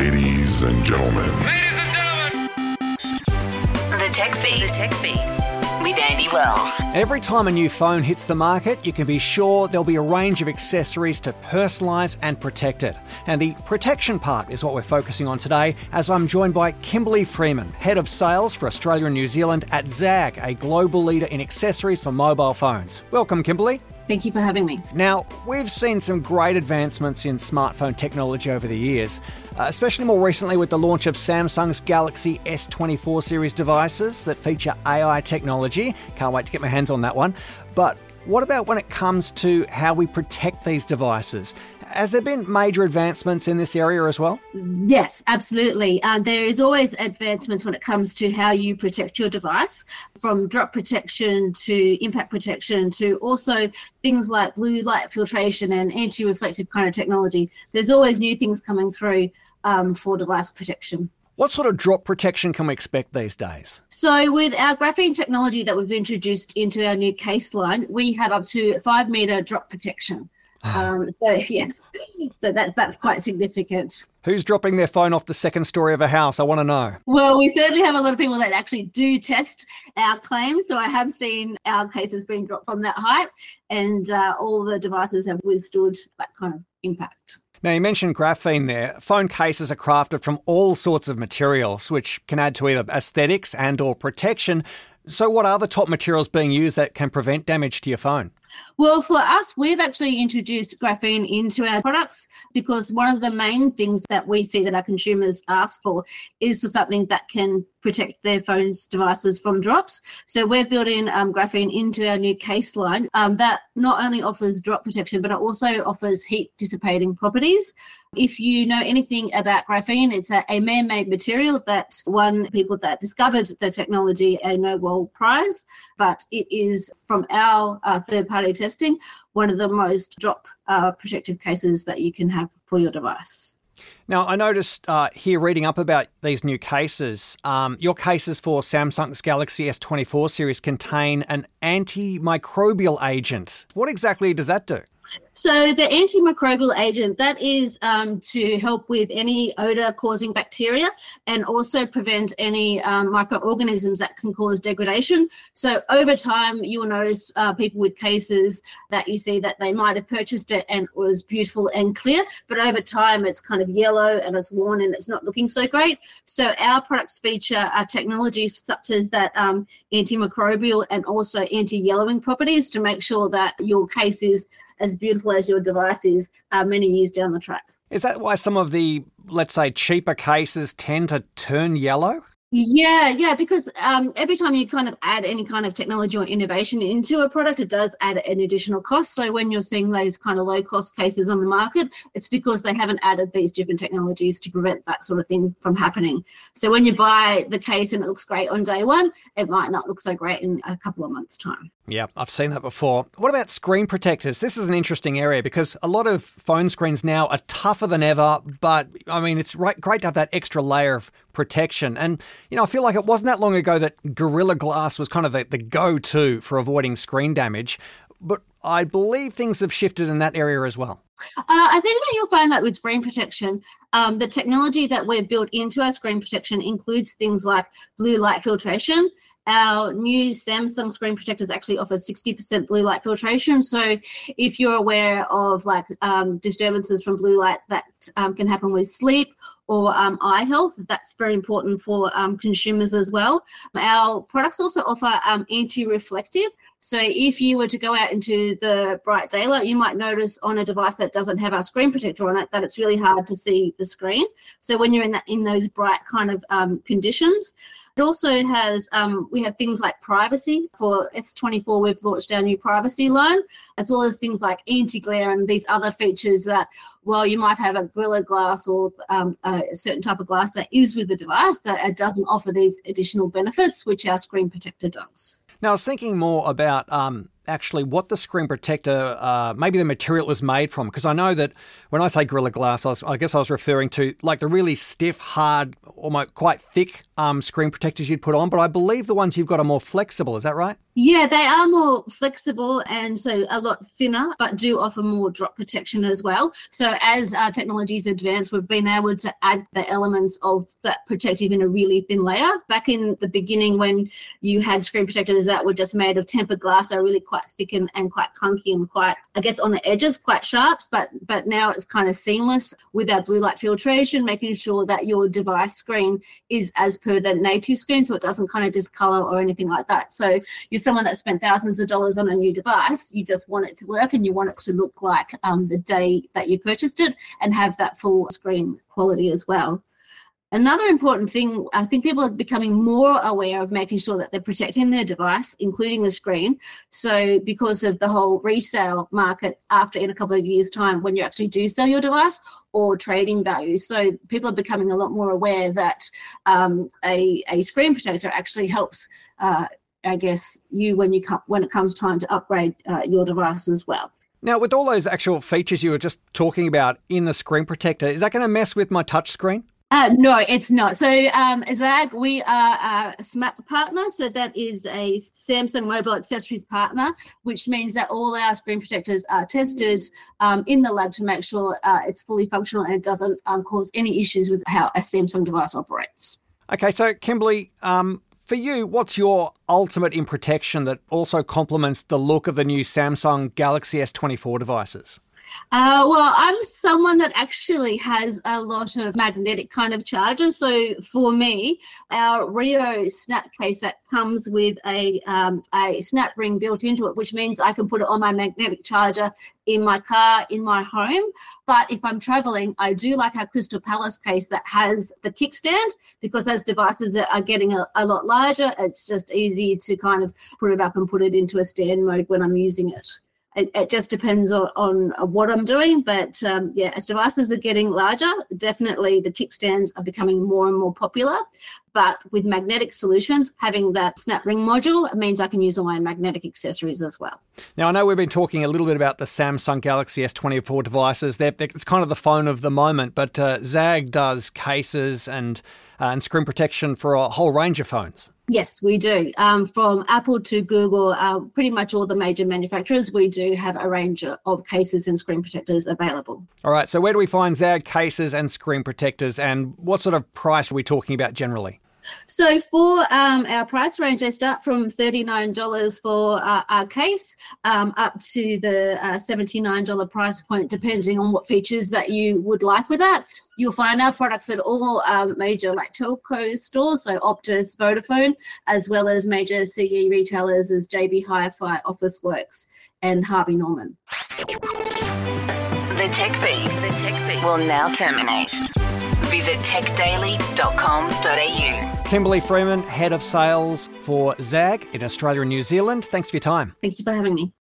Ladies and gentlemen. Ladies and gentlemen. The Tech Feed. The Tech Feed. With Andy Wells. Every time a new phone hits the market, you can be sure there'll be a range of accessories to personalise and protect it. And the protection part is what we're focusing on today, as I'm joined by Kimberly Freeman, Head of Sales for Australia and New Zealand at ZAGG, a global leader in accessories for mobile phones. Welcome, Kimberly. Thank you for having me. Now, we've seen some great advancements in smartphone technology over the years, uh, especially more recently with the launch of Samsung's Galaxy S24 series devices that feature AI technology. Can't wait to get my hands on that one. But what about when it comes to how we protect these devices? Has there been major advancements in this area as well? Yes, absolutely. Um, there is always advancements when it comes to how you protect your device, from drop protection to impact protection to also things like blue light filtration and anti reflective kind of technology. There's always new things coming through um, for device protection. What sort of drop protection can we expect these days? So, with our graphene technology that we've introduced into our new case line, we have up to five meter drop protection. Um, so yes, so that's that's quite significant. Who's dropping their phone off the second story of a house? I want to know. Well, we certainly have a lot of people that actually do test our claims. So I have seen our cases being dropped from that height, and uh, all the devices have withstood that kind of impact. Now, you mentioned graphene there. Phone cases are crafted from all sorts of materials, which can add to either aesthetics and or protection. So what are the top materials being used that can prevent damage to your phone? Well, for us, we've actually introduced graphene into our products because one of the main things that we see that our consumers ask for is for something that can protect their phones devices from drops. So we're building um, graphene into our new case line um, that not only offers drop protection, but it also offers heat dissipating properties. If you know anything about graphene, it's a, a man-made material that won people that discovered the technology a Nobel Prize, but it is from our uh, third-party testing one of the most drop uh, protective cases that you can have for your device. Now, I noticed uh, here reading up about these new cases, um, your cases for Samsung's Galaxy S24 series contain an antimicrobial agent. What exactly does that do? So the antimicrobial agent that is um, to help with any odor-causing bacteria and also prevent any um, microorganisms that can cause degradation. So over time, you will notice uh, people with cases that you see that they might have purchased it and it was beautiful and clear, but over time it's kind of yellow and it's worn and it's not looking so great. So our products feature a technology such as that um, antimicrobial and also anti-yellowing properties to make sure that your case is as beautiful as your device is uh, many years down the track. Is that why some of the, let's say, cheaper cases tend to turn yellow? Yeah, yeah, because um, every time you kind of add any kind of technology or innovation into a product, it does add an additional cost. So when you're seeing those kind of low cost cases on the market, it's because they haven't added these different technologies to prevent that sort of thing from happening. So when you buy the case and it looks great on day one, it might not look so great in a couple of months' time. Yeah, I've seen that before. What about screen protectors? This is an interesting area because a lot of phone screens now are tougher than ever, but I mean, it's great to have that extra layer of protection. And, you know, I feel like it wasn't that long ago that Gorilla Glass was kind of the, the go to for avoiding screen damage, but I believe things have shifted in that area as well. Uh, I think that you'll find that with screen protection, um, the technology that we've built into our screen protection includes things like blue light filtration. Our new Samsung screen protectors actually offer 60% blue light filtration. So if you're aware of like um, disturbances from blue light that um, can happen with sleep or um, eye health, that's very important for um, consumers as well. Our products also offer um, anti-reflective. So if you were to go out into the bright daylight, you might notice on a device that doesn't have our screen protector on it that it's really hard to see the screen. So when you're in that in those bright kind of um, conditions, it also has um, we have things like privacy for S24. We've launched our new privacy line, as well as things like anti-glare and these other features that, while you might have a Gorilla Glass or um, a certain type of glass that is with the device, that it doesn't offer these additional benefits, which our screen protector does. Now, I was thinking more about um, actually what the screen protector, uh, maybe the material was made from, because I know that when I say Gorilla Glass, I, was, I, guess I was referring to like the really stiff, hard, almost quite thick um, screen protectors you'd put on. But I believe the ones you've got are more flexible. Is that right? Yeah, they are more flexible and so a lot thinner, but do offer more drop protection as well. So as our technologies advance, we've been able to add the elements of that protective in a really thin layer. Back in the beginning, when you had screen protectors that were just made of tempered glass, they're really quite thick and, and quite clunky and quite, I guess, on the edges, quite sharp. But but now it's kind of seamless with our blue light filtration, making sure that your device screen is as per the native screen, so it doesn't kind of discolor or anything like that. So you you're someone that spent thousands of dollars on a new device, you just want it to work and you want it to look like um, the day that you purchased it and have that full screen quality as well. Another important thing, I think people are becoming more aware of making sure that they're protecting their device, including the screen. So, because of the whole resale market after in a couple of years' time, when you actually do sell your device or trading value. So, people are becoming a lot more aware that um, a, a screen protector actually helps uh, I guess you when you come when it comes time to upgrade uh, your device as well. Now, with all those actual features you were just talking about in the screen protector, is that going to mess with my touch screen? Uh, no, it's not. So, um, ZAGG, we are a SMAP partner. So, that is a Samsung mobile accessories partner, which means that all our screen protectors are tested um, in the lab to make sure uh, it's fully functional and it doesn't um, cause any issues with how a Samsung device operates. Okay, so Kimberly, um, for you, what's your ultimate in protection that also complements the look of the new Samsung Galaxy S24 devices? Uh, well, I'm someone that actually has a lot of magnetic kind of charges. So for me, our Rio snap case that comes with a um, a snap ring built into it, which means I can put it on my magnetic charger in my car, in my home. But if I'm traveling, I do like our Crystal Palace case that has the kickstand because as devices are getting a, a lot larger, it's just easy to kind of put it up and put it into a stand mode when I'm using it it, it just depends on, on what I'm doing. But um, yeah, as devices are getting larger, definitely the kickstands are becoming more and more popular. But with magnetic solutions, having that snap ring module means I can use all my magnetic accessories as well. Now, I know we've been talking a little bit about the Samsung Galaxy S24 devices. They're, they're, it's kind of the phone of the moment, but uh, ZAGG does cases and, uh, and screen protection for a whole range of phones. Yes, we do. Um, from Apple to Google, uh, pretty much all the major manufacturers, we do have a range of cases and screen protectors available. All right. So, where do we find ZAGG cases and screen protectors, and what sort of price are we talking about generally? So for um, our price range, they start from $39 for uh, our case um, up to the uh, $79 price point, depending on what features that you would like with that. You'll find our products at all um, major like telco stores, so Optus, Vodafone, as well as major CE retailers as JB Hi-Fi, Officeworks, and Harvey Norman. The Tech Feed. The Tech Feed will now terminate. Visit techdaily.com.au. Kimberly Freeman, Head of Sales for ZAGG in Australia and New Zealand. Thanks for your time. Thank you for having me.